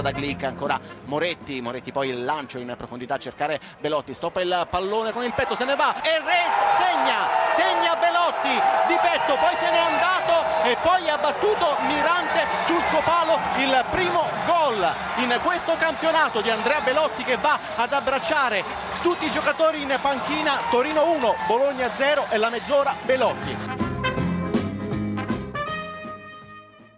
ancora da Glick, ancora Moretti, Moretti poi il lancio in profondità a cercare Belotti, stoppa il pallone con il petto, se ne va e resta, segna, segna Belotti di petto, poi se n'è andato e poi ha battuto Mirante sul suo palo il primo gol in questo campionato di Andrea Belotti che va ad abbracciare tutti i giocatori in panchina, Torino 1, Bologna 0 e la mezz'ora Belotti.